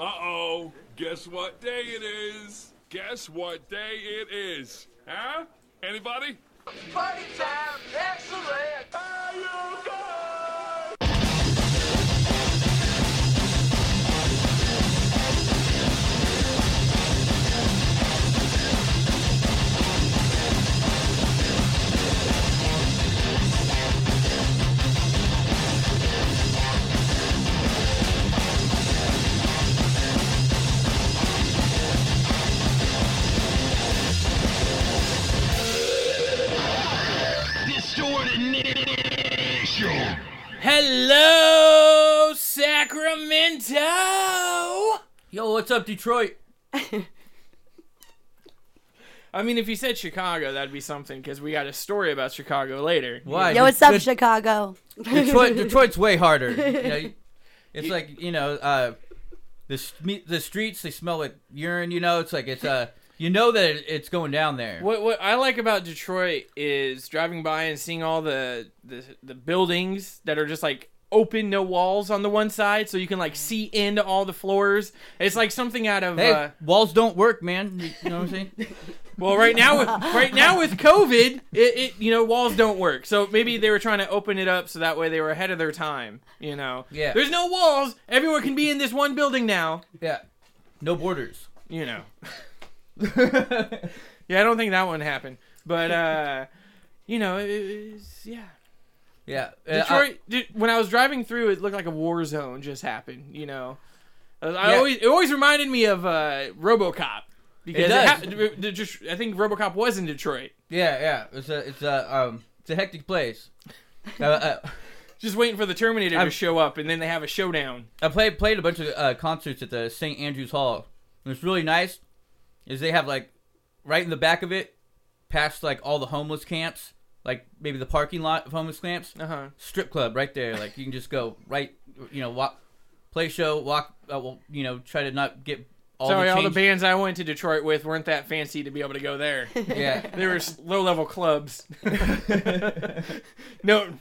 Uh oh, guess what day it is? Guess what day it is? Huh? Anybody? Party time, excellent. Are you good? Hello, Sacramento. Yo, what's up, Detroit? I mean, if you said Chicago, that'd be something because we got a story about Chicago later. Why? Yo, what's up, Det- Chicago? Detroit, Detroit's way harder. You know, you- it's like you know, uh, the the streets they smell like urine. You know, it's like it's uh, you know that it's going down there. What what I like about Detroit is driving by and seeing all the the, the buildings that are just like open, no walls on the one side, so you can like see into all the floors. It's like something out of Hey, uh, walls don't work, man. You, you know what I'm saying? well, right now with right now with COVID, it, it you know walls don't work. So maybe they were trying to open it up so that way they were ahead of their time. You know, Yeah. There's no walls. Everyone can be in this one building now. yeah. No borders. You know. Yeah, I don't think that one happened, but uh, you know, it, it's yeah. Yeah. Uh, Detroit. di- when I was driving through, it looked like a war zone just happened. You know, Uh, I Yeah. always it always reminded me of uh, RoboCop because does. hap- d- d- just- I think RoboCop was in Detroit. yeah, yeah. It's a it's a um it's a hectic place. uh, uh, Just waiting for the Terminator to I'm- show up, and then they have a showdown. I played played a bunch of uh, concerts at the St. Andrews Hall. And what's really nice is they have like right in the back of it, past like all the homeless camps, like maybe the parking lot of homeless camps, Uh huh. strip club right there. Like you can just go right, you know, walk, play show, walk. Uh, well, you know, try to not get all Sorry, the all the bands I went to Detroit with weren't that fancy to be able to go there. yeah. They were low level clubs. no,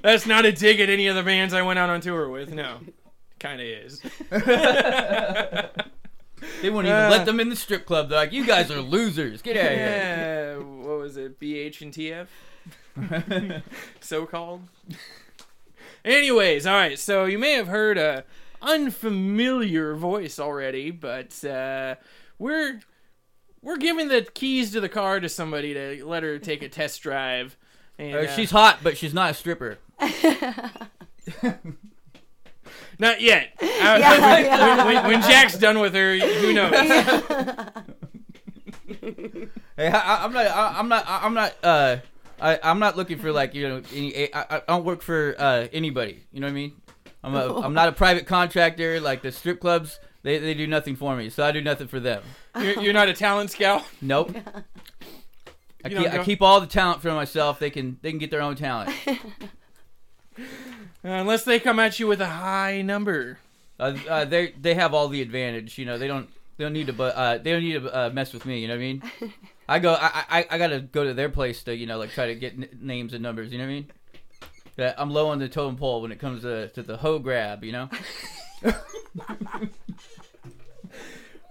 that's not a dig at any of the bands I went out on tour with. No, kind of is. They wouldn't even Uh. let them in the strip club. They're like, "You guys are losers. Get out of here." Yeah, what was it? BH and TF? so called. Anyways, all right. So you may have heard a unfamiliar voice already, but uh, we're we're giving the keys to the car to somebody to let her take a test drive. And, Uh, uh, she's hot, but she's not a stripper. not yet. Uh, Yeah, when, yeah. when- when Jack's done with her, who knows? Hey, I, I- I'm not. I, I'm not. I- I'm not. Uh, I, I'm not looking for like you know. Any, I, I don't work for uh, anybody. You know what I mean? I'm a. I'm not a private contractor. Like the strip clubs, they, they do nothing for me, so I do nothing for them. You're, you're not a talent scout. Nope. I keep, I keep all the talent for myself. They can they can get their own talent. Uh, unless they come at you with a high number. Uh, uh, they they have all the advantage. You know they don't they don't need to but uh, they don't need to uh, mess with me. You know what I mean? I go I, I I gotta go to their place to you know like try to get n- names and numbers. You know what I mean? That I'm low on the totem pole when it comes to to the hoe grab. You know?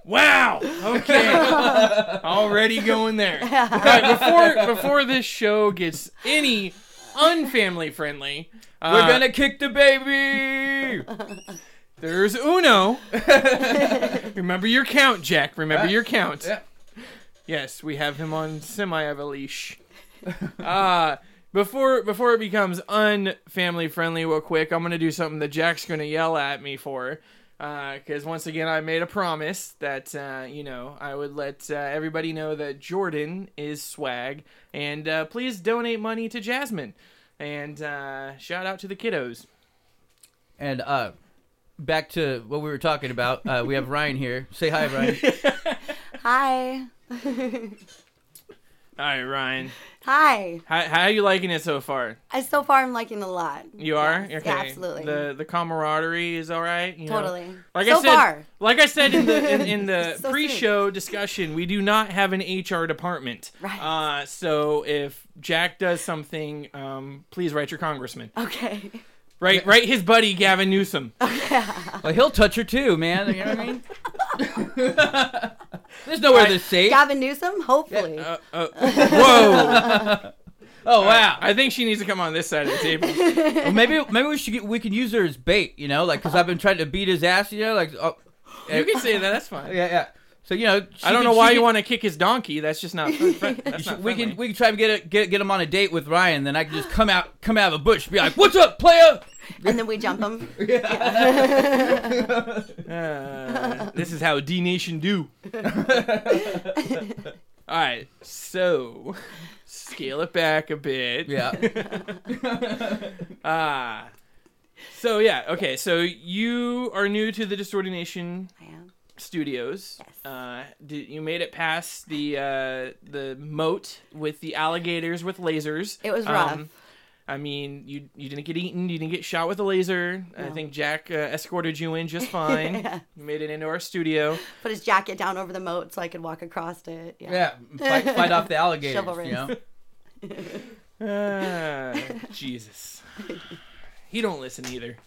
Wow. Okay. Already going there. All right, before before this show gets any unfamily friendly, uh, We're gonna kick the baby. There's Uno. Remember your count, Jack. Remember Right. your count. Yeah. Yes, we have him on semi of a leash. Uh before before it becomes unfamily friendly, real quick, I'm gonna do something that Jack's gonna yell at me for. Because once again, I made a promise that uh, you know I would let uh, everybody know that Jordan is swag, and uh, please donate money to Jasmine, and uh, shout out to the kiddos. And uh, back to what we were talking about. Uh, we have Ryan here. Say hi, Ryan. Hi. All right, Ryan, Hi. how how are you liking it so far? I so far I'm liking a lot. You are Yes, okay. Yeah, absolutely. The the camaraderie is all right. You know? totally. Like so I said, far. like I said in the in, in the So pre-show discussion, we do not have an HR department. Right. Uh, so if Jack does something, um, please write your congressman. Okay. Right, right. His buddy Gavin Newsom. Well, he'll touch her too, man. You know what I mean? There's nowhere I- to safe. Gavin Newsom, hopefully. Uh, uh, whoa! oh wow. I think she needs to come on this side of the table. well, maybe maybe we should get, we can use her as bait. You know, like because I've been trying to beat his ass. You know, like oh, You can say that. That's fine. yeah, yeah. So you know, I don't can- know why you can- want to kick his donkey. That's just not. Fun, fun, that's not should- we can we can try and get a, get get him on a date with Ryan. Then I can just come out come out of a bush, be like, "What's up, player?" and then we jump him. Uh, this is how D Nation do. All right, so scale it back a bit. Yeah. Ah. so yeah, okay. So you are new to the Distorted Nation I am. Studios. Yes. Uh, did, you made it past the uh, the moat with the alligators with lasers. It was rough. Um, I mean, you you didn't get eaten. You didn't get shot with a laser. I think Jack uh, escorted you in just fine. Yeah. You made it into our studio. Put his jacket down over the moat so I could walk across it. Yeah. yeah. Fight, fight off the alligators. Chivalrous. You know. Ah, Jesus. He don't listen either.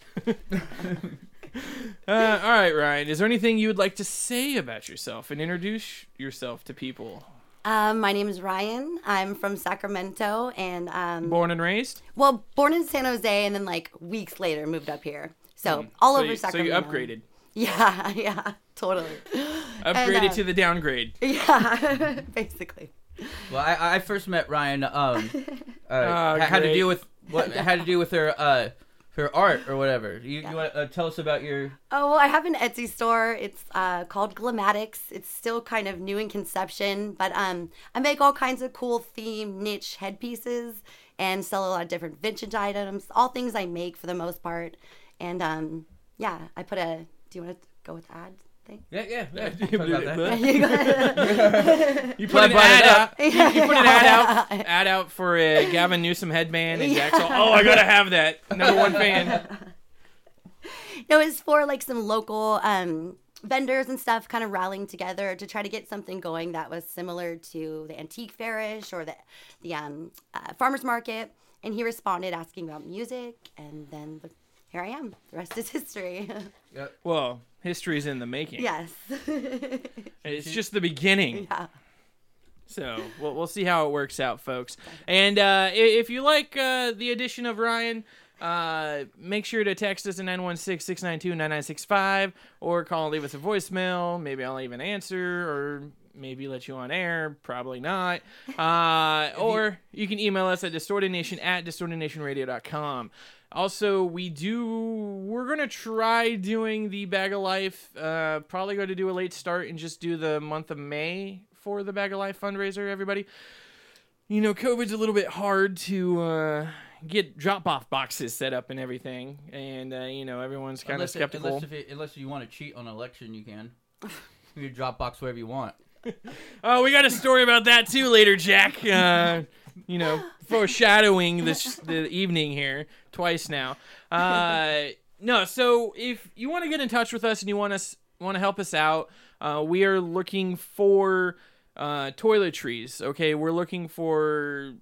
uh, all right, Ryan. Is there anything you would like to say about yourself and introduce yourself to people? Um, my name is Ryan. I'm from Sacramento, and um, Born and raised. well, born in San Jose, and then like weeks later moved up here. So all so over you, Sacramento. So you upgraded. Yeah, yeah, totally. Upgraded uh, to the downgrade. Yeah, basically. Well, I, I first met Ryan. Um, uh, Oh, had to great. do with what had to do with her her art or whatever. You, you want to uh, tell us about your? Oh well, I have an Etsy store. It's uh, called Glamatics. It's still kind of new in conception, but um, I make all kinds of cool theme niche headpieces and sell a lot of different vintage items. All things I make for the most part. And um, yeah, I put a. Do you want to go with the ad thing? Yeah, yeah, yeah. Talk about that. You put an it ad out. You, you put an ad out. Ad out for a Gavin Newsom headband, and Jack's all, "Oh, I gotta have that." Number one fan. No, it's for like some local um, vendors and stuff kind of rallying together to try to get something going that was similar to the antique fairish or the the um, uh, farmers market. And he responded asking about music, and then the, here I am. The rest is history. Well, history's in the making. yes. It's just the beginning. yeah. So we'll, we'll see how it works out, folks. And uh, if you like uh, the addition of Ryan, uh, make sure to text us at 916-692-9965 or call and leave us a voicemail. Maybe I'll even answer or maybe let you on air. Probably not. Uh, or you can email us at distortednation at distortednationradio.com. Also, we do. We're gonna try doing the Bag of Life. Uh, probably going to do a late start and just do the month of May for the Bag of Life fundraiser. Everybody, you know, COVID's a little bit hard to uh, get drop-off boxes set up and everything, and uh, you know, everyone's kind of Unless, it- skeptical. unless, it, unless you want to cheat on election, you can. You can Dropbox wherever you want. Oh, we got a story about that too later, Jack. Uh, you know, foreshadowing this the evening here twice now. Uh, no, so if you want to get in touch with us and you want us want to help us out, uh, we are looking for uh, toiletries. Okay, we're looking for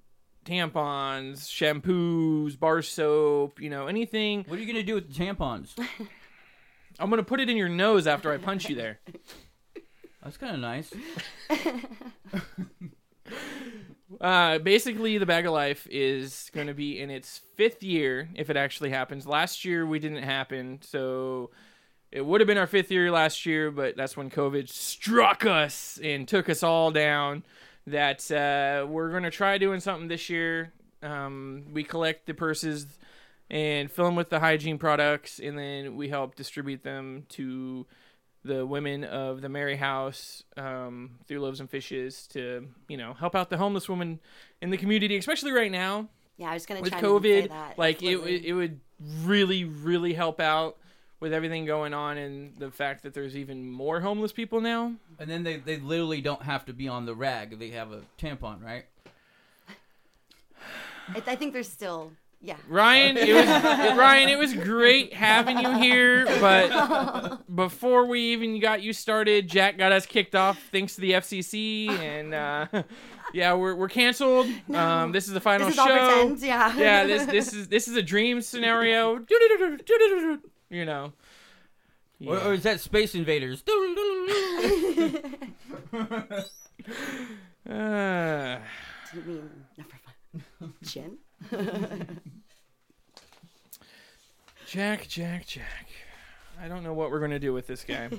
tampons, shampoos, bar soap. You know, anything. What are you gonna do with the tampons? I'm gonna put it in your nose after I punch you there. That's kind of nice. Uh, basically, the Bag of Life is going to be in its fifth year if it actually happens. Last year we didn't happen, so it would have been our fifth year last year, but that's when COVID struck us and took us all down. That uh, we're going to try doing something this year. Um, we collect the purses and fill them with the hygiene products, and then we help distribute them to the women of the Mary House um, through Loaves and Fishes to you know help out the homeless women in the community, especially right now Yeah, I was gonna with try and say COVID. that. Like it, Absolutely. it, it would really, really help out with everything going on and the fact that there's even more homeless people now. And then they, they literally don't have to be on the rag. They have a tampon, right? I, I think there's still Yeah. Ryan, it was Ryan. It was great having you here, but before we even got you started, Jack got us kicked off thanks to the FCC, and uh, yeah, we're we're canceled. Um, this is the final This is all show. pretend. Yeah. yeah, this this is this is a dream scenario. You know. Or, or is that Space Invaders? Uh, Do you mean number five? Chin? Jack, Jack, Jack. I don't know what we're gonna do with this guy.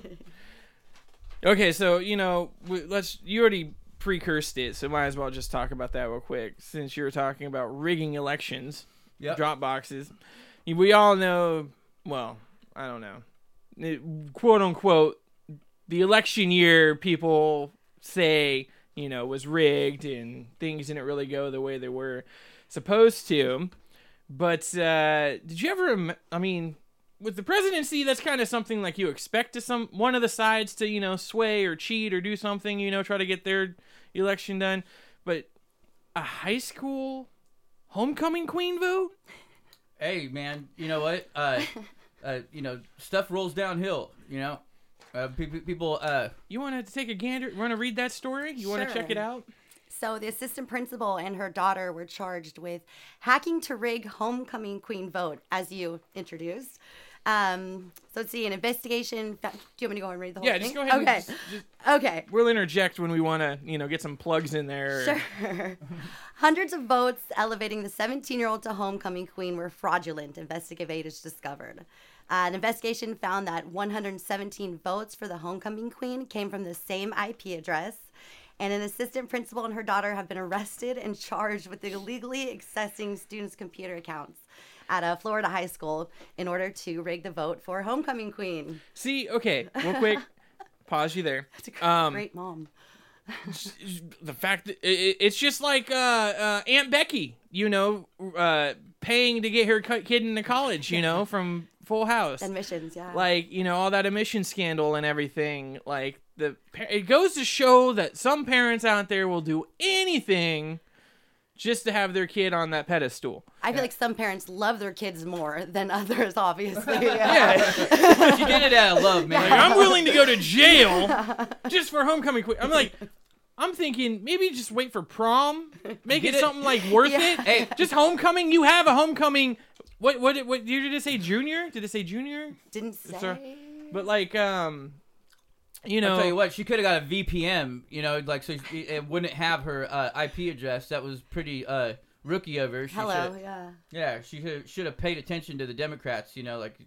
okay, so you know, we, let's. You already precursed it, so might as well just talk about that real quick. Since you were talking about rigging elections, Yep. drop boxes. We all know. Well, I don't know. It, quote unquote, the election year people say you know was rigged and things didn't really go the way they were supposed to. But uh, did you ever? im- I mean, with the presidency, that's kind of something like you expect to some one of the sides to you know sway or cheat or do something, you know, try to get their election done. But a high school homecoming queen vote? hey, man, you know what? Uh, uh, you know, stuff rolls downhill. You know, uh, pe- pe- people. Uh, You want to take a gander? Want to read that story? You want to check it out? So the assistant principal and her daughter were charged with hacking to rig homecoming queen vote, as you introduced. Um, so let's see, an investigation. Do you want me to go and read the whole Yeah, thing? just go ahead. and Okay. just- just- Okay. we'll interject when we want to, you know, get some plugs in there. Sure. Hundreds of votes elevating the 17 year old to homecoming queen were fraudulent, investigators discovered. Uh, an investigation found that 117 votes for the homecoming queen came from the same IP address, and an assistant principal and her daughter have been arrested and charged with illegally accessing students' computer accounts at a Florida high school in order to rig the vote for homecoming queen. See, okay, real quick, pause you there. It's a Um, great mom. the fact that it, it's just like uh, uh, Aunt Becky, you know, uh, paying to get her kid into college, you know, from Full House. Admissions, yeah. Like you know all that admission scandal and everything. Like the it goes to show that some parents out there will do anything just to have their kid on that pedestal. I feel like some parents love their kids more than others, obviously. Yeah. but you did it out of love, man. Like, I'm willing to go to jail just for homecoming. Queen. I'm like, I'm thinking maybe just wait for prom, make it, it- something like worth Yeah. it. Hey. just homecoming. You have a homecoming. What what what did it say? Junior? Did it say junior? Didn't say. But like um, you know, I'll tell you what, she could have got a VPN, you know, like so she- it wouldn't have her uh, IP address. That was pretty uh, rookie of her. She Hello, yeah. Yeah, she should should have paid attention to the Democrats. You know, like,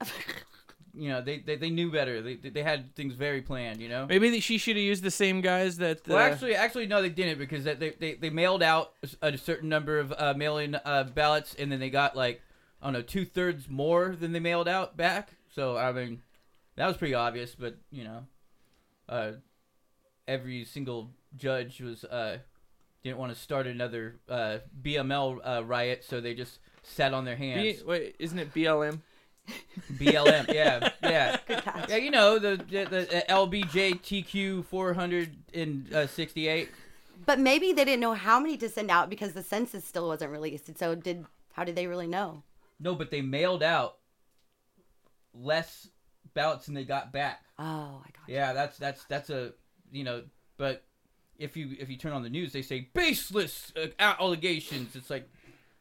you know, they, they, they knew better. They they had things very planned. You know. maybe that she should have used the same guys that. Well, uh, actually, actually, no, they didn't because they they, they mailed out a certain number of uh, mail-in uh, ballots, and then they got like I don't know two thirds more than they mailed out back. So I mean, that was pretty obvious. But you know, uh, every single judge was uh, didn't want to start another uh, BML uh, riot, so they just sat on their hands. B- wait, isn't it BLM? BLM, yeah, yeah, catch. yeah. You know the the, the LBJTQ four hundred and sixty eight. But maybe they didn't know how many to send out because the census still wasn't released. And so did how did they really know? No, but they mailed out less ballots than they got back. Oh, I got Yeah, that's that's that's a you know. But if you if you turn on the news, they say baseless uh, allegations. It's like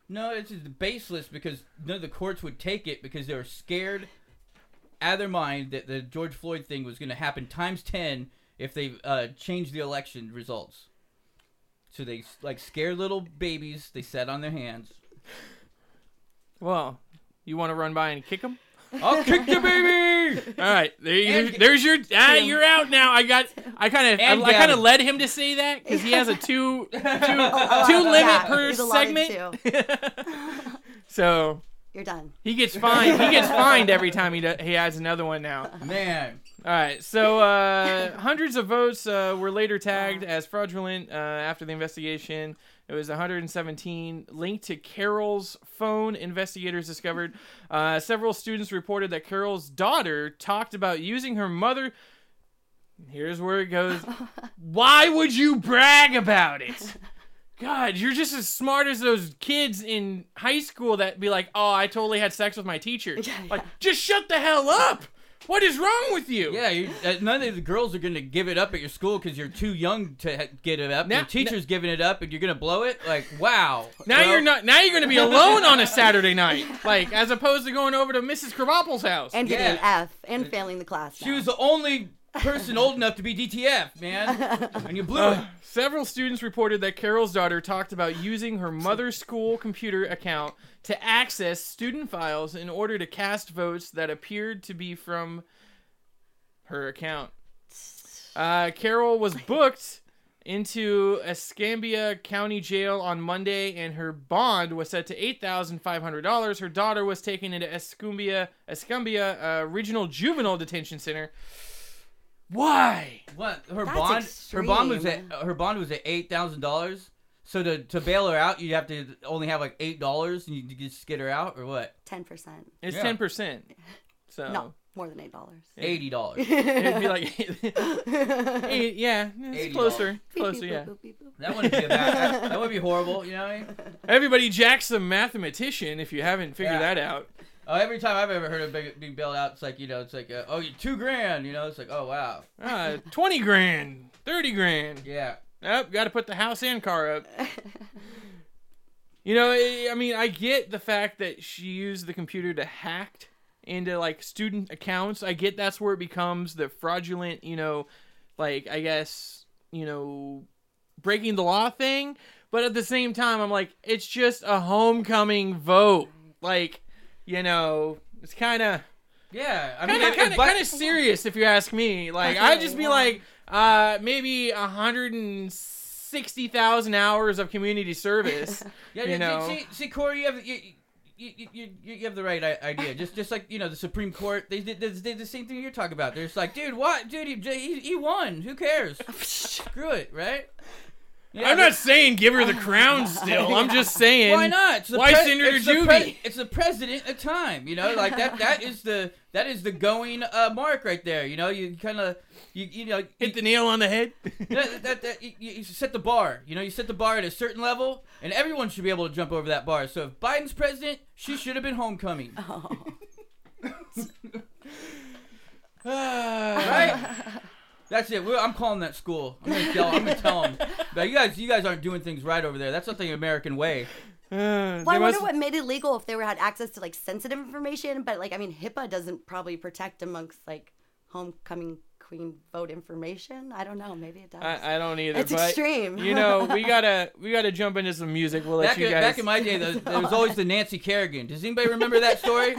no, it's just baseless because none of the courts would take it because they were scared out of their mind that the George Floyd thing was going to happen times ten if they uh, changed the election results. So they like scared little babies. They sat on their hands. Well, you want to run by and kick them? I'll kick you, baby. All right, there you, And- there's your ah, you're out now. I got I kind of I, I kind of led him to say that because he has a two two, two Oh, limit yeah, per segment. so You're done. he gets fined. He gets fined every time he do, he adds another one now. Man, All right, so uh, hundreds of votes uh, were later tagged as fraudulent uh, after the investigation. It was 117 linked to Carol's phone. Investigators discovered uh, several students reported that Carol's daughter talked about using her mother. Here's where it goes. Why would you brag about it? God, you're just as smart as those kids in high school that be like, "Oh, I totally had sex with my teacher." Yeah, Like, just shut the hell up. What is wrong with you? Yeah, you, uh, none of the girls are gonna give it up at your school because you're too young to ha- get it up. Now- your teacher's giving it up, and you're gonna blow it. Like, wow. Now Well, you're not. Now you're going to be alone on a Saturday night, like as opposed to going over to Mrs. Krabappel's house. And getting Yeah. an F and failing the class. She now. was the only person old enough to be DTF, man, and you blew it. Uh, several students reported that Carol's daughter talked about using her mother's school computer account to access student files in order to cast votes that appeared to be from her account. Uh, Carol was booked into Escambia County Jail on Monday, and her bond was set to eight thousand five hundred dollars. Her daughter was taken into Escambia, Escambia uh, Regional Juvenile Detention Center. Why? What her That's bond? Her bond was at her bond was at eight thousand dollars. So to to bail her out, you have to only have like eight dollars, and you just get her out, or what? ten percent. It's Yeah. ten percent. So No, more than eight dollars. Eighty dollars. it'd be like, eight, yeah, it's $80. closer, closer, yeah. That wouldn't be a bad. That, that would be horrible. You know what I mean? Everybody, Jack's a mathematician. If you haven't figured Yeah. that out, Oh, every time I've ever heard of being, being bailed out, it's like you know, it's like uh, oh, you two grand. You know, it's like oh wow, ah, twenty grand, thirty grand. yeah. Yep, got to put the house and car up. You know, I I mean, I get the fact that she used the computer to hack into like student accounts. I get that's where it becomes the fraudulent, you know, like I guess, you know, breaking the law thing. But at the same time, I'm like, it's just a homecoming vote. Like, you know, it's kind of Yeah, I mean, kind of kind of kind of serious if you ask me. Like I'd just be like, uh, maybe a hundred and sixty thousand hours of community service. Yeah, you yeah, know. See, see, Corey, you have you, you, you, you, you have the right idea. Just just like you know, the Supreme Court, they did, they did the same thing you're talking about. They're just like, dude, what, dude, he, he, he won. Who cares? Screw it, right? Yeah, I'm not saying give her the crown still. I'm just saying Why not? It's the why pre- send her to it's the juvie? pre- it's the president at time, you know, like that. That is the that is the going uh, mark right there. You know, you kind of you you know you, Hit the nail on the head. that, that, that, you, you set the bar. You know, you set the bar at a certain level, and everyone should be able to jump over that bar. So if Biden's president, she should have been homecoming, right? That's it. We're, I'm calling that school. I'm gonna tell. I'm gonna tell them. But you guys, you guys aren't doing things right over there. That's not the American way. Uh, Well, I wonder must- what made it legal if they were had access to like sensitive information, but like I mean HIPAA doesn't probably protect amongst like homecoming queen vote information. I don't know. Maybe it does. I, I don't either. It's but, extreme. You know, we gotta we gotta jump into some music. We'll let Back you in, guys. back in my day, there, there was always the Nancy Kerrigan. Does anybody remember that story?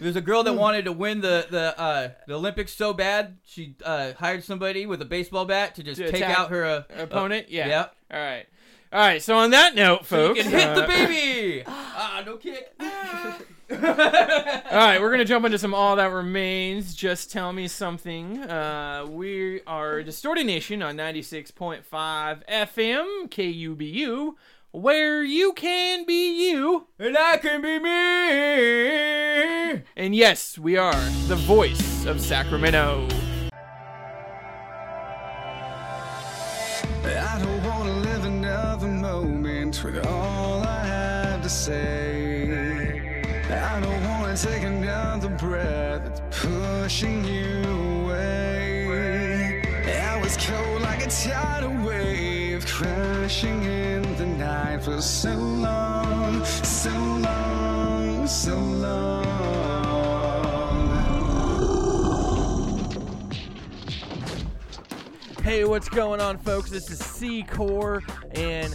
There's a girl that wanted to win the the uh, the Olympics so bad, she uh, hired somebody with a baseball bat to just To take attack out her uh, opponent. yeah. yeah. All right. All right. So on that note, so folks, you can hit the uh, baby. ah, no kick. All right, we're gonna jump into some all that remains. Just tell me something. Uh, we are Distorted Nation on ninety six point five FM KUBU, where you can be you. and I can be me. And yes, we are the voice of Sacramento. I don't wanna live another moment with all I have to say. I don't wanna take another breath that's pushing you away. I was cold like a tidal wave, crashing in the for so long, so long, so long. Hey, what's going on, folks? This is C Core, and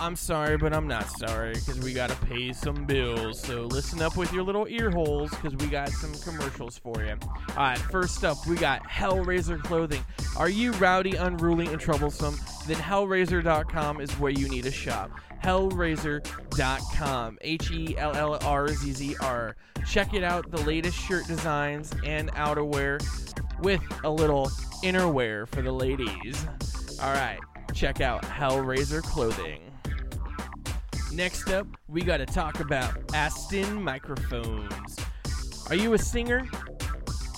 I'm sorry, but I'm not sorry because we gotta pay some bills. So listen up with your little ear holes because we got some commercials for you. All right, first up, we got Hellraiser Clothing. Are you rowdy, unruly, and troublesome? Then Hellraiser.com is where you need to shop. Hellraiser.com. H E L L R Z Z R. Check it out, the latest shirt designs and outerwear with a little innerwear for the ladies. All right, check out Hellraiser Clothing. Next up, we got to talk about Aston microphones. Are you a singer?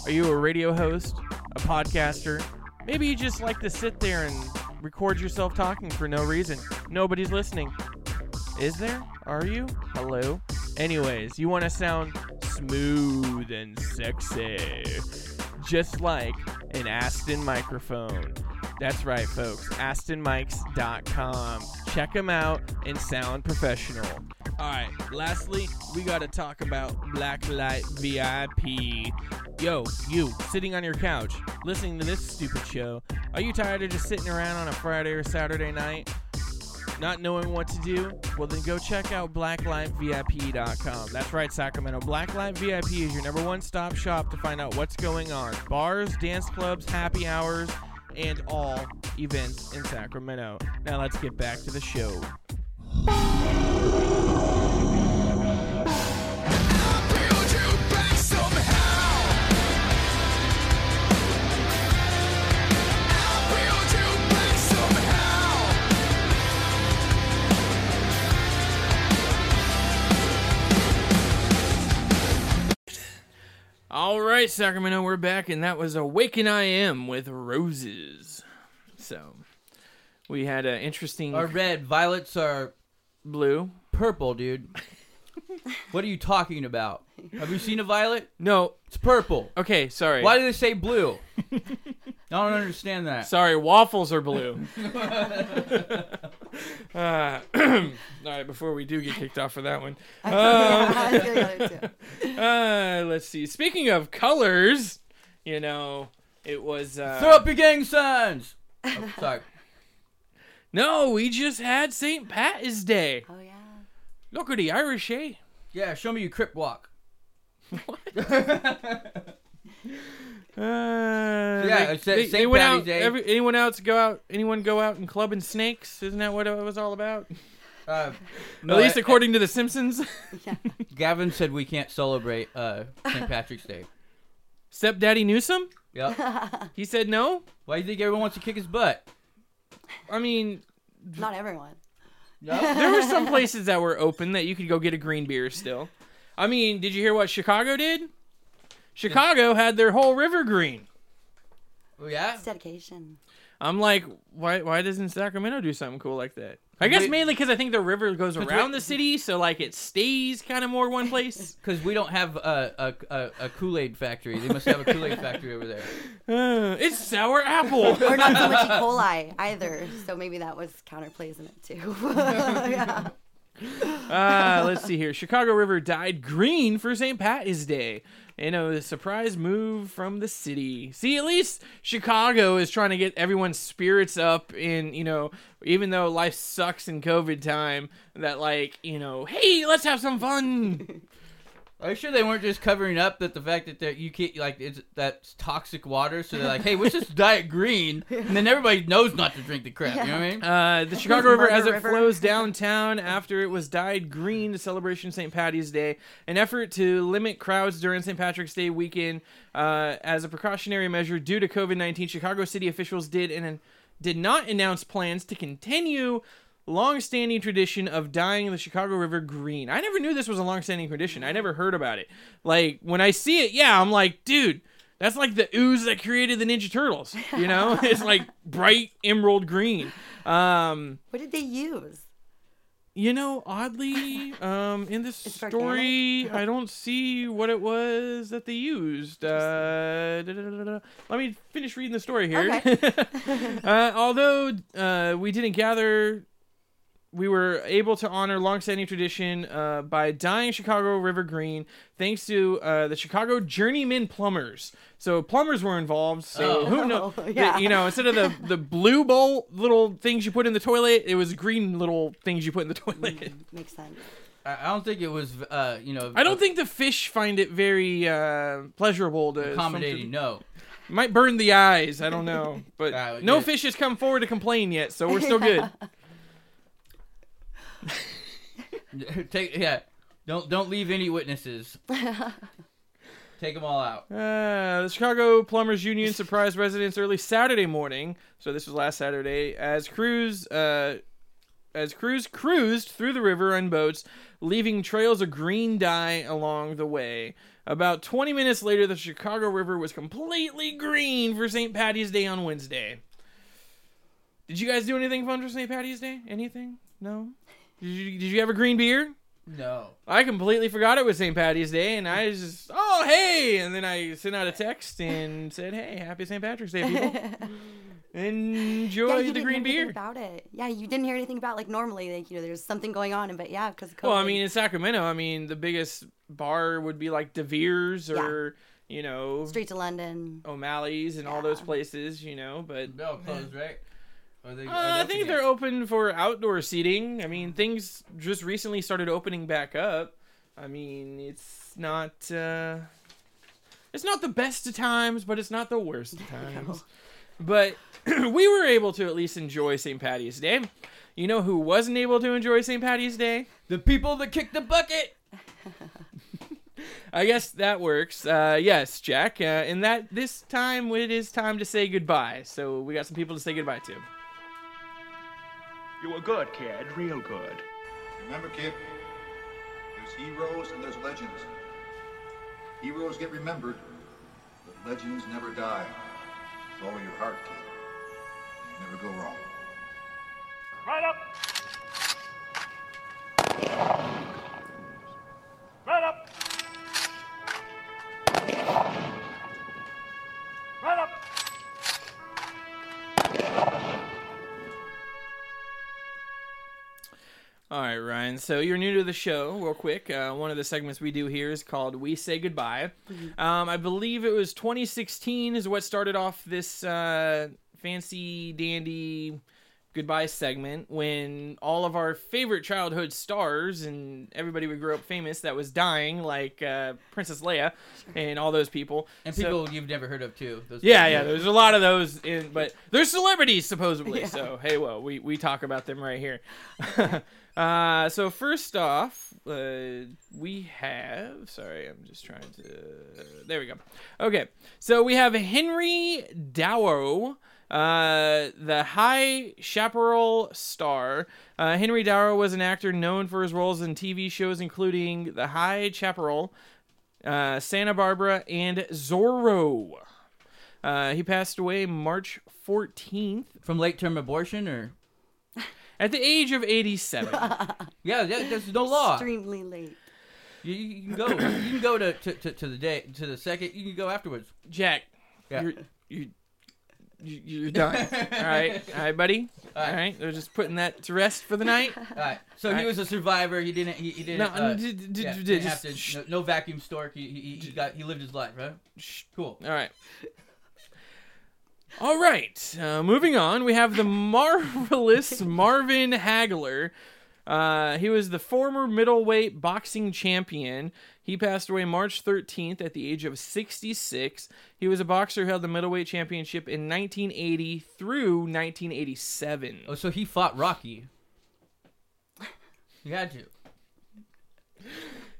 Are you a radio host? A podcaster? Maybe you just like to sit there and record yourself talking for no reason. Nobody's listening. Is there? Are you? Hello? Anyways, you want to sound smooth and sexy. Just like an Aston microphone. That's right, folks. AstonMics.com. Check them out and sound professional. All right. Lastly, we got to talk about Blacklight VIP. Yo, you sitting on your couch listening to this stupid show. Are you tired of just sitting around on a Friday or Saturday night? Not knowing what to do? Well, then go check out blacklightvip.com. That's right, Sacramento. Blacklight VIP is your number one stop shop to find out what's going on. Bars, dance clubs, happy hours, and all events in Sacramento. Now let's get back to the show. Right, Sacramento, we're back, and that was Awaken I Am with Roses. So, we had an interesting Are red, violets are blue. purple, dude. what are you talking about? Have you seen a violet? No, It's purple. okay, sorry. Why do they say blue? I don't understand that. Sorry, waffles are blue. uh, all right, before we do get kicked off for that one, I was gonna go there too. uh, let's see. Speaking of colors, you know, it was. Uh, Throw up your gang signs. Oh, sorry. no, we just had St. Pat's Day. Oh yeah. Look at the Irish, eh? Yeah, show me your crip walk. Uh, Yeah, they, they, they went Patty's out. Day. Every, anyone else go out? Anyone go out and club clubbing snakes? Isn't that what it was all about? Uh, At least I- according to The Simpsons. Gavin said we can't celebrate uh, St. Patrick's Day. Stepdaddy Newsom. Yep. He said no. Why do you think everyone wants to kick his butt? I mean, Not everyone. No. there were some places that were open that you could go get a green beer still. I mean, did you hear what Chicago did? Chicago had their whole river green. Oh, yeah. It's dedication. I'm like, why? Why doesn't Sacramento do something cool like that? I guess Wait. mainly because I think the river goes But around wait- the city, so like it stays kind of more one place. Because we don't have a, a, a, a Kool Aid factory. They must have a Kool Aid factory over there. Uh, it's sour apple. Or not so much E. coli either. So maybe that was counterplays in it too. yeah. uh, let's see here. Chicago River dyed green for St. Patty's Day. Know, a surprise move from the city. See, at least Chicago is trying to get everyone's spirits up in, you know, even though life sucks in COVID time, that like, you know, hey, let's have some fun. Are you sure they weren't just covering up that the fact that they're, you can't like it's that's toxic water? So they're like, hey, what's this diet green? And then everybody knows not to drink the crap. You know what I mean? Uh, the Chicago River, as it River. flows downtown after it was dyed green to celebration St. Patty's Day, an effort to limit crowds during St. Patrick's Day weekend uh, as a precautionary measure due to COVID nineteen. Chicago city officials did and did not announce plans to continue long-standing tradition of dyeing the Chicago River green. I never knew this was a long-standing tradition. I never heard about it. Like when I see it, yeah, I'm like, dude. That's like the ooze that created the Ninja Turtles. You know, it's like bright emerald green. Um, What did they use? you know, oddly, um, in this It's story, I don't see what it was that they used. Uh. Let me finish reading the story here. uh, although uh, we didn't gather, we were able to honor longstanding tradition uh, by dyeing Chicago River green, thanks to uh, the Chicago Journeyman Plumbers. So plumbers were involved. So Oh. who knows? Oh, yeah. You know, instead of the the blue bowl little things you put in the toilet, it was green little things you put in the toilet. Mm, makes sense. I, I don't think it was, uh, you know, I don't think the fish find it very uh, pleasurable to accommodating. No. Might burn the eyes. I don't know, but Uh, no yeah. fish has come forward to complain yet, so we're still good. Take yeah. Don't don't leave any witnesses. Take them all out. Uh, the Chicago Plumbers Union surprised residents early Saturday morning. So this was last Saturday as crews uh, as crews cruised through the river on boats, leaving trails of green dye along the way. About 20 minutes later, the Chicago River was completely green for St. Patty's Day on Wednesday. Did you guys do anything fun for St. Patty's Day? Anything? No. Did you Did you have a green beer? No. I completely forgot it was St. Patty's Day, and I just, oh hey, and then I sent out a text and said, hey, happy St. Patrick's Day, people. Enjoy yeah, the green beer. about it. Yeah, you didn't hear anything about like normally, like you know, there's something going on, but yeah, because Well, I mean, in Sacramento, I mean, the biggest bar would be like De Vere's or you know Streets of London. O'Malley's and all those places, you know. But They're all closed, right? Or they, uh, I think they're open for outdoor seating. I mean, things just recently started opening back up. I mean, it's not uh, it's not the best of times, but it's not the worst of times. But we were able to at least enjoy St. Patty's Day. You know who wasn't able to enjoy St. Patty's Day? the people that kicked the bucket. I guess that works. Uh, yes, Jack. Uh, and that this time it is time to say goodbye. So we got some people to say goodbye to. You were good, kid. Real good. Remember, kid, there's heroes and there's legends. Heroes get remembered, but legends never die. Follow your heart, kid. You never go wrong. Right up. Ryan. So you're new to the show, real quick. Uh, one of the segments we do here is called "We Say Goodbye." Um, I believe it was 2016 is what started off this uh, fancy dandy goodbye segment when all of our favorite childhood stars and everybody we grew up famous that was dying, like uh, Princess Leia and all those people, And So- people you've never heard of too. Those yeah, people. yeah. There's a lot of those in, but they're celebrities supposedly. So hey, well, we we talk about them right here. uh, so first off, uh, we have. Sorry, I'm just trying to. There we go. Okay, so we have Henry Dow. Uh, the High Chaparral star. Uh, Henry Darrow was an actor known for his roles in TV shows including The High Chaparral, uh, Santa Barbara, and Zorro. Uh, he passed away March 14th From late term abortion or at the age of 87. yeah, that, there's no law. Extremely late. You, you can go. You can go to, to, to, to the day to the second. You can go afterwards. Jack, Yeah. you're, you you- you're done. All right, all right, buddy. All right. right, they're just putting that to rest for the night. All right. So Alright. he was a survivor. He didn't. He, he didn't. No, uh, yeah, didn't have to, sh- no, no vacuum stork. He, he, he got. He lived his life, right? Cool. All right. All right. Uh, moving on, we have the marvelous Marvin Hagler. Uh, he was the former middleweight boxing champion. He passed away March 13th at the age of 66. He was a boxer who held the middleweight championship in 1980 through 1987. Oh, so he fought Rocky. He had to.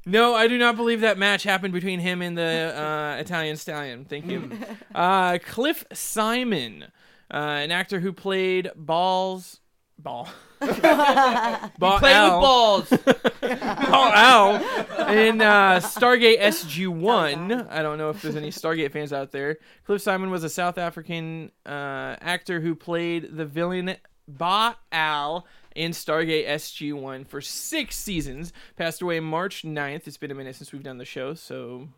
No, I do not believe that match happened between him and the uh, Italian stallion. Thank you. Uh, Cliff Simon, uh, an actor who played Balls. Ball. Ball Playing Al. with balls. Ball Al in uh, Stargate SG One. I don't know if there's any Stargate fans out there. Cliff Simon was a South African uh, actor who played the villain Ba Al in Stargate SG One for six seasons. Passed away March 9th. It's been a minute since we've done the show, so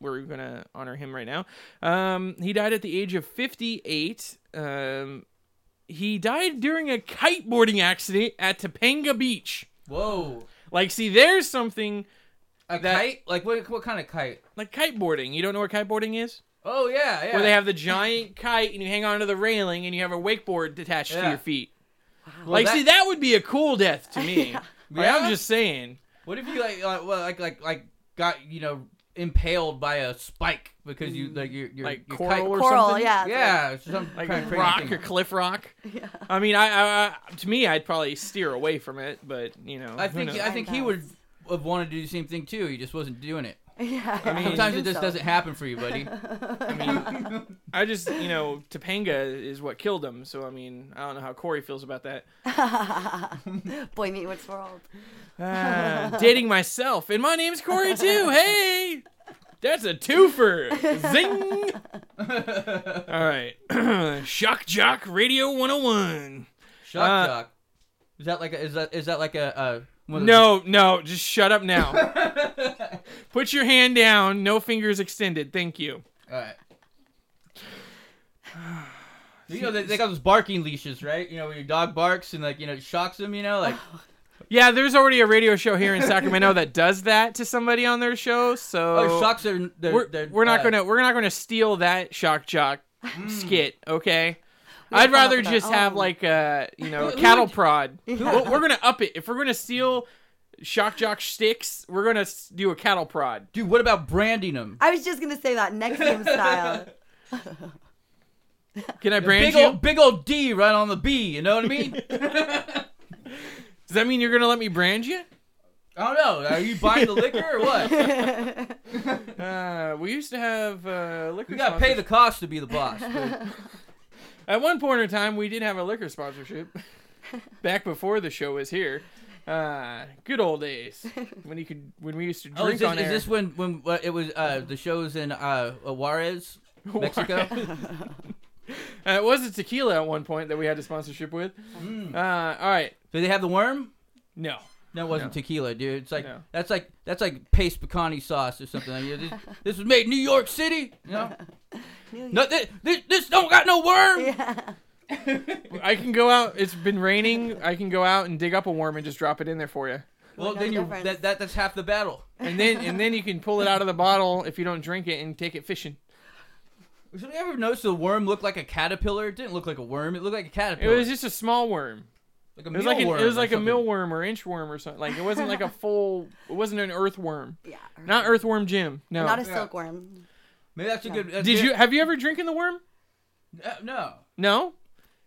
we're gonna honor him right now. Um, he died at the age of 58. Um, he died during a kiteboarding accident at Topanga Beach. Whoa. Like, see, there's something A That- kite? Like what? What kind of kite? like kiteboarding. You don't know what kiteboarding is? Oh yeah, yeah. Where they have the giant kite and you hang onto the railing and you have a wakeboard attached to your feet. Well, like, that- see, that would be a cool death to me. Like, Yeah? I'm just saying. What if you like, like, well, like, like, like, got you know impaled by a spike because you like your your Like your coral kite- or Coral, something? yeah. Yeah, it's some Like kind of crazy rock thing. or cliff rock. Yeah. I mean, I, I, I to me, I'd probably steer away from it, but you know, I think? I think he would have wanted to do the same thing too. He just wasn't doing it. Yeah. I mean, Sometimes it just so. doesn't happen for you, buddy. I mean, I just you know, Topanga is what killed him. So I mean, I don't know how Corey feels about that. Boy Meet What's World. Ah, dating myself, and my name's Corey too. Hey, that's a twofer. Zing. All right, Shock Jock Radio 101. Shock Uh, jock. Is that like a, is that is that like a uh, one of No, no, just shut up now. Put your hand down. No fingers extended. Thank you. All right. You know they, they got those barking leashes, right? You know when your dog barks and like you know it shocks them. You know like Yeah, there's already a radio show here in Sacramento that does that to somebody on their show. So oh shocks their, their, we're, their, we're not uh, gonna we're not gonna steal that shock jock Hmm. skit. Okay. We I'd rather with our just have own. like a you know a Who- who cattle would- prod. We're, we're gonna up it if we're gonna steal shock jock sticks. We're gonna do a cattle prod. Dude, what about branding them? I was just gonna say that NXIVM style. Can I brand Big you? old big old D right on the B. You know what I mean? Does that mean you're gonna let me brand you? I don't know. Are you buying the liquor or what? Uh, we used to have uh, liquor. You gotta pay the cost to be the boss. dude. At one point in time, we did have a liquor sponsorship. Back before the show was here. Uh, good old days when you could when we used to Oh, drink is this, on is air. this when when uh, it was uh, the shows in uh, Juarez, Mexico? Uh, it was a tequila at one point that we had a sponsorship with. Mm. Uh, all right, Did they have the worm? no. No, it wasn't No. tequila, dude. It's like No. that's like that's like Pace picante sauce or something. Like, this, this was made in New York City. You know, no, this, this, this don't got no worm. yeah. I can go out. It's been raining. I can go out and dig up a worm and just drop it in there for you. Well, know then the you difference. that, that that's half the battle. And then and then you can pull it out of the bottle if you don't drink it and take it fishing. Did you ever notice the worm looked like a caterpillar? It didn't look like a worm. It looked like a caterpillar. It caterpillar. was just a small worm. Like a It was like an, it was like a mealworm or inchworm or something. Like it wasn't like a full. It wasn't an earthworm. Yeah. Not earthworm Jim. No. Not a Yeah. silkworm. Maybe that's a good. that's Did good. you have you ever drinking the worm? Uh, no. No.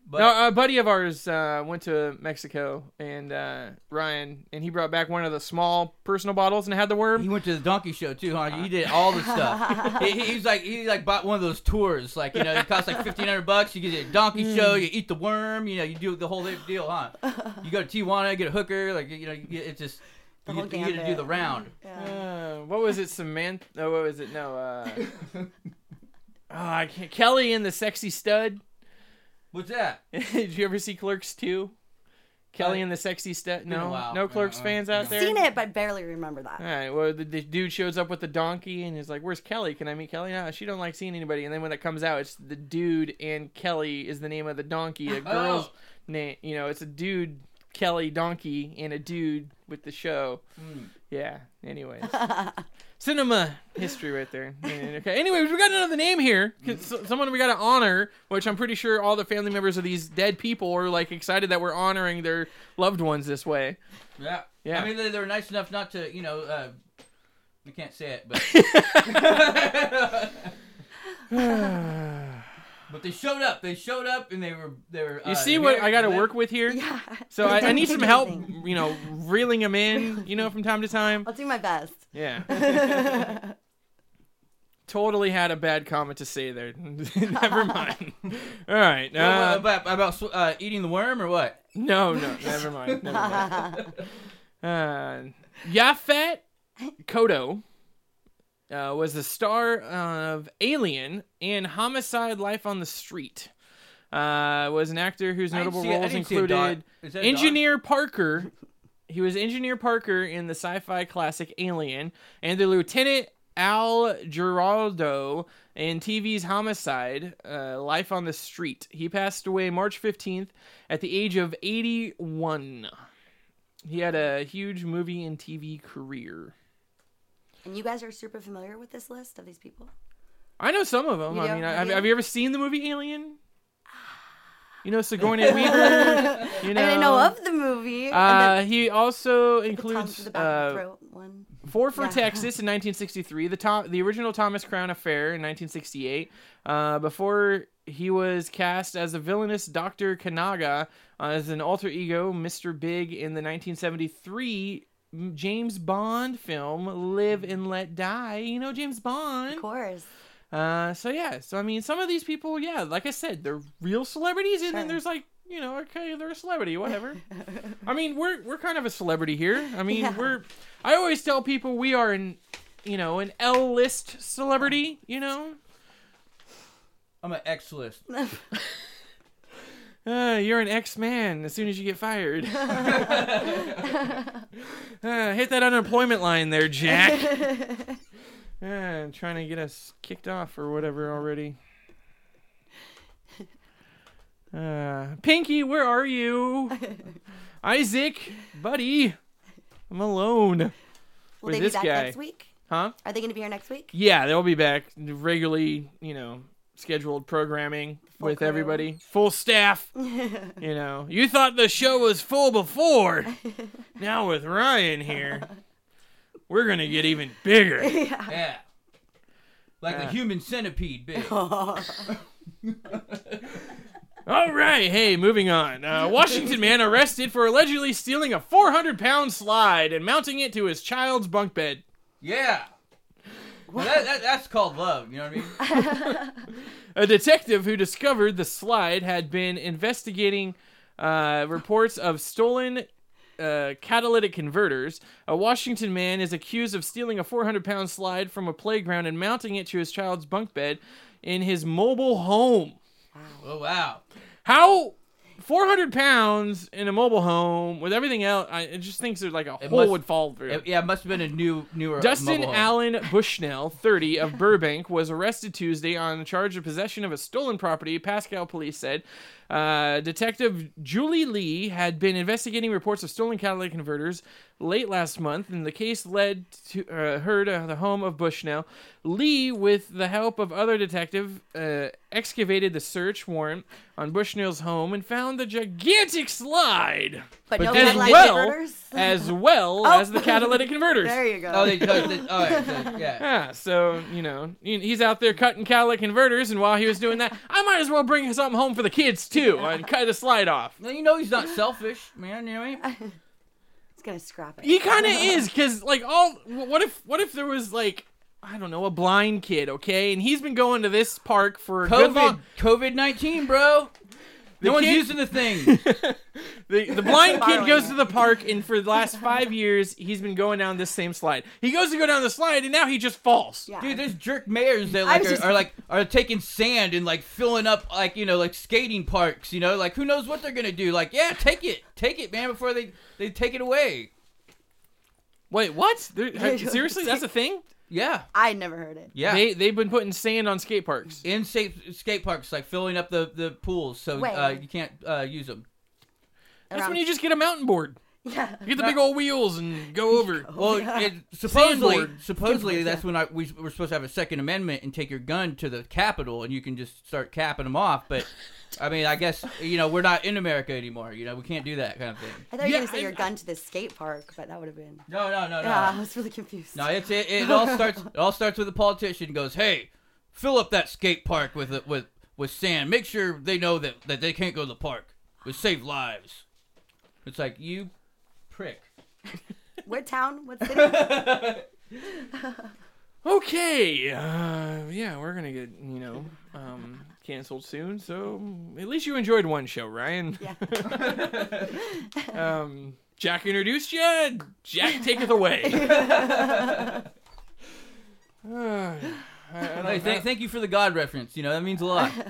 But no, a buddy of ours uh, went to Mexico and uh, Ryan, and he brought back one of the small personal bottles and had the worm. he went to the donkey show too, huh? He did all the stuff. he, he- he's like he like bought one of those tours, like you know, it costs like fifteen hundred bucks. You get a donkey Hmm. show, you eat the worm, you know, you do the whole deal, huh? You go to Tijuana, get a hooker, like you know, you get, it's just you, get, you get to do the round. Yeah. Uh, what was it, Samantha? Oh, what was it? No. Uh, oh, I can't. Kelly and the sexy stud. What's that? Did you ever see Clerks 2? Kelly and the sexy stud. been a No, no Clerks fans out there. Seen it, but barely remember that. All right. Well, the, the dude shows up with the donkey and he's like, "Where's Kelly? Can I meet Kelly?" No, she don't like seeing anybody. And then when it comes out, it's the dude and Kelly is the name of the donkey. A girl's Oh. name. You know, it's a dude, Kelly donkey, and a dude with the show. Hmm. Yeah. Anyways, cinema history right there. Yeah, Okay. Anyways, we got another name here. s- Someone we got to honor, which I'm pretty sure all the family members of these dead people are like excited that we're honoring their loved ones this way. Yeah, Yeah. I mean, they, they were nice enough not to, you know, uh, I can't say it, but but they showed up. They showed up, and they were they were. You uh, see what I got to work with here? Yeah. So I, I need some help, you know, reeling them in, you know, from time to time. I'll do my best. Yeah. totally had a bad comment to say there. Never mind. All right. What- what Uh, about about sw- uh, eating the worm or what? no, no, never mind. Never mind. Uh, Yaphet Kotto uh, was the star of Alien and Homicide: Life on the Street. Uh, was an actor whose notable see roles didn't see a dog. included? Engineer Parker. He was Engineer Parker in the sci-fi classic Alien, and the Lieutenant Al Giardello in TV's Homicide: uh, Life on the Street. He passed away March 15th at the age of 81. He had a huge movie and TV career. And you guys are super familiar with this list of these people? I know some of them. You I mean, have, have you ever seen the movie Alien? You know Sigourney Weaver. You know, I didn't know of the movie. Uh, he also the, the Tom to includes the the uh, one. Four for Yeah. Texas in 1963, the Tom, the original Thomas Crown Affair in 1968. Uh, before he was cast as the villainous Dr. Kananga uh, as an alter ego, Mr. Big, in the 1973 M- James Bond film Live and Let Die. You know James Bond. Of course. Uh, so yeah, so I mean, some of these people, yeah, like I said, they're real celebrities, and then there's like, you know, okay, they're a celebrity, whatever. I mean, we're we're kind of a celebrity here. I mean, Yeah. we're. I always tell people we are an, you know, an L list celebrity. You know. I'm an X list. Uh, you're an ex-man as soon as you get fired. Uh, hit that unemployment line there, Jack. Uh, trying to get us kicked off or whatever already. Uh, Pinky, where are you? Isaac, buddy, I'm Will alone. With they this be back guy. next week? Huh? Are they going to be here next week? Yeah, they'll be back regularly, you know, scheduled programming Full with crew. everybody, full staff. you know, you thought the show was full before. now with Ryan here, we're gonna get even bigger. Yeah. Like the Yeah. human centipede, big. All right, hey, moving on. Uh, Washington man arrested for allegedly stealing a 400 pound slide and mounting it to his child's bunk bed. Yeah. Well, that, that, that's called love. You know what I mean? A detective who discovered the slide had been investigating uh, reports of stolen uh, catalytic converters. A Washington man is accused of stealing a 400 pound slide from a playground and mounting it to his child's bunk bed in his mobile home. Oh wow. How 400 pounds in a mobile home with everything else? I it just thinks there's like a hole must- would fall through. It- yeah, it must have been a new, newer. Dustin mobile home. Allen Bushnell, 30, of Burbank, was arrested Tuesday on a charge of possession of a stolen property, Pasco police said. Uh, Detective Julie Lee had been investigating reports of stolen catalytic converters late last month, and the case led to uh, her to the home of Bushnell. Lee, with the help of other detectives, uh, excavated the search warrant on Bushnell's home and found the gigantic slide, But, But no as catalytic well converters? as well Oh. as the catalytic converters. There you go. Oh, they. Oh, they all right, so, yeah. Yeah, so you know he's out there cutting catalytic converters, and while he was doing that, I might as well bring something home for the kids too, and cut a slide off. Well, you know he's not selfish, man. You know what I mean? It's going to scrap it. He kind of is, cause like all what if what if there was like I don't know a blind kid, okay, and he's been going to this park for a good COVID. COVID nineteen, bro. No one's kid- using the thing. The, the blind kid goes to the park, and for the last five years, he's been going down this same slide. He goes to go down the slide, and now he just falls. Yeah. Dude, there's jerk mayors that I like was are, just- are like are taking sand and like filling up like you know like skating parks. You know, like who knows what they're gonna do? Like, yeah, take it, take it, man, before they they take it away. Wait, what? There- seriously, that's a thing? Yeah, I never heard it. yeah. They they've been putting sand on skate parks. in skate skate parks, like filling up the the pools, so Wait. uh, you can't uh, use them. That's Around- when you just get a mountain board. Yeah. You get the big old wheels and go over. Well, it, supposedly, Sandboard. supposedly that's when I, we we're supposed to have a Second Amendment and take your gun to the Capitol and you can just start capping them off. But I mean, I guess you know we're not in America anymore. You know, we can't do that kind of thing. I thought you Yeah, were going to say I- your gun to the skate park, but that would have been. No, no, no, no. Yeah, I was really confused. No, it's it, it all starts it all starts with a politician goes, "Hey, fill up that skate park with with with sand. Make sure they know that that they can't go to the park. It save lives." It's like you prick. What town? What city? Okay, uh, yeah, we're gonna get you know um, canceled soon. So at least you enjoyed one show, Ryan. yeah. Um, Jack introduced you. Jack taketh away. Uh, I- I Hey, thank, thank you for the God reference. You know that means a lot.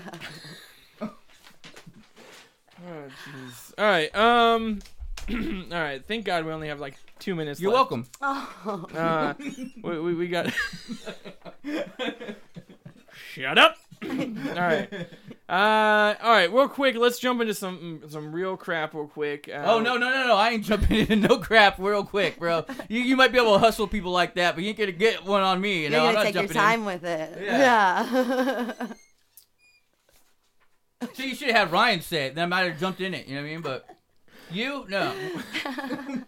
Oh, jeez. All right. Um. all right. Thank God we only have like two minutes. You're left. welcome. Oh. Uh, we, we, we got. Shut up. all right. Uh, all right. Real quick, let's jump into some some real crap real quick. Uh, Oh no no no no! I ain't jumping into no crap real quick, bro. You, you might be able to hustle people like that, but you ain't gonna get one on me. You know, You're I'm going to not take your jumping time with it. Yeah. Yeah. So you should have had Ryan say it. Then I might have jumped in it. You know what I mean? But you no.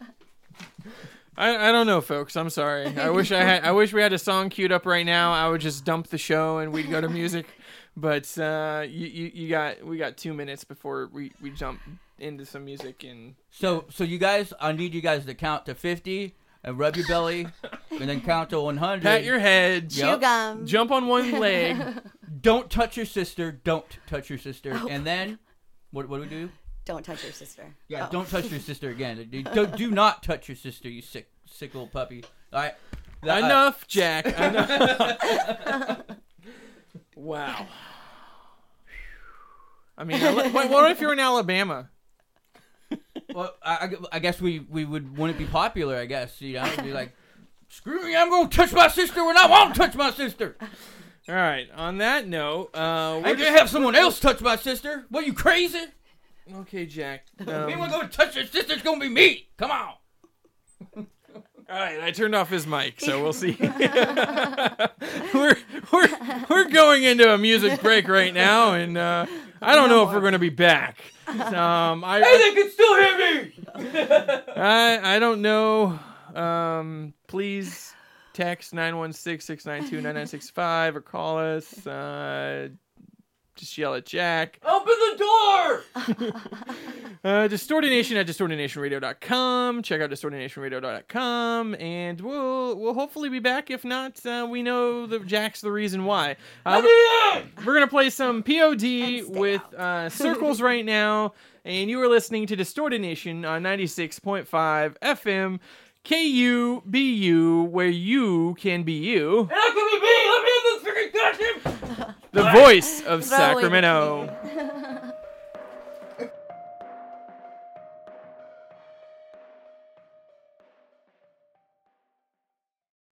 I, I don't know, folks. I'm sorry. I wish I had. I wish we had a song queued up right now. I would just dump the show and we'd go to music. But uh, you, you you got we got two minutes before we, we jump into some music and So so you guys, I need you guys to count to fifty and rub your belly, and then count to one hundred. pat your head, Chew Yep. gum. jump on one leg. Don't touch your sister. Don't touch your sister. Oh. And then, what what do we do? Don't touch your sister. Yeah, Oh. don't touch your sister again. Do, do, do not touch your sister, you sick sick little puppy. All right. Uh, Enough, Jack. Enough. wow. I mean, what, what if you're in Alabama? Well, I, I- I guess we, we would wouldn't be popular. I guess you know, It'd be like, screw me, I'm gonna touch my sister when I want to touch my sister. All right. On that note, uh, we're ain't just, gonna have someone else touch my sister. What you crazy? okay, Jack. If Um, anyone gonna touch your sister, it's gonna be me. Come on. All right, I turned off his mic, so we'll see. we're we're we're going into a music break right now, and uh, I don't know if we're going to be back. Um, I, Hey, they can still hear me. I I don't know. Um, please text 916-692-9965 or call us. Uh, just yell at Jack. Open the door. Uh, Distortination at distortinationradio.com. Check out distortinationradio.com, and we'll we'll hopefully be back. If not, uh, we know that Jack's the reason why. Uh, we're gonna play some POD with uh, circles right now, and you are listening to Distorted Nation on ninety six point five FM. KUBU, where you can be you, And I can be me. Let me have this freaking goddamn the voice of Sacramento.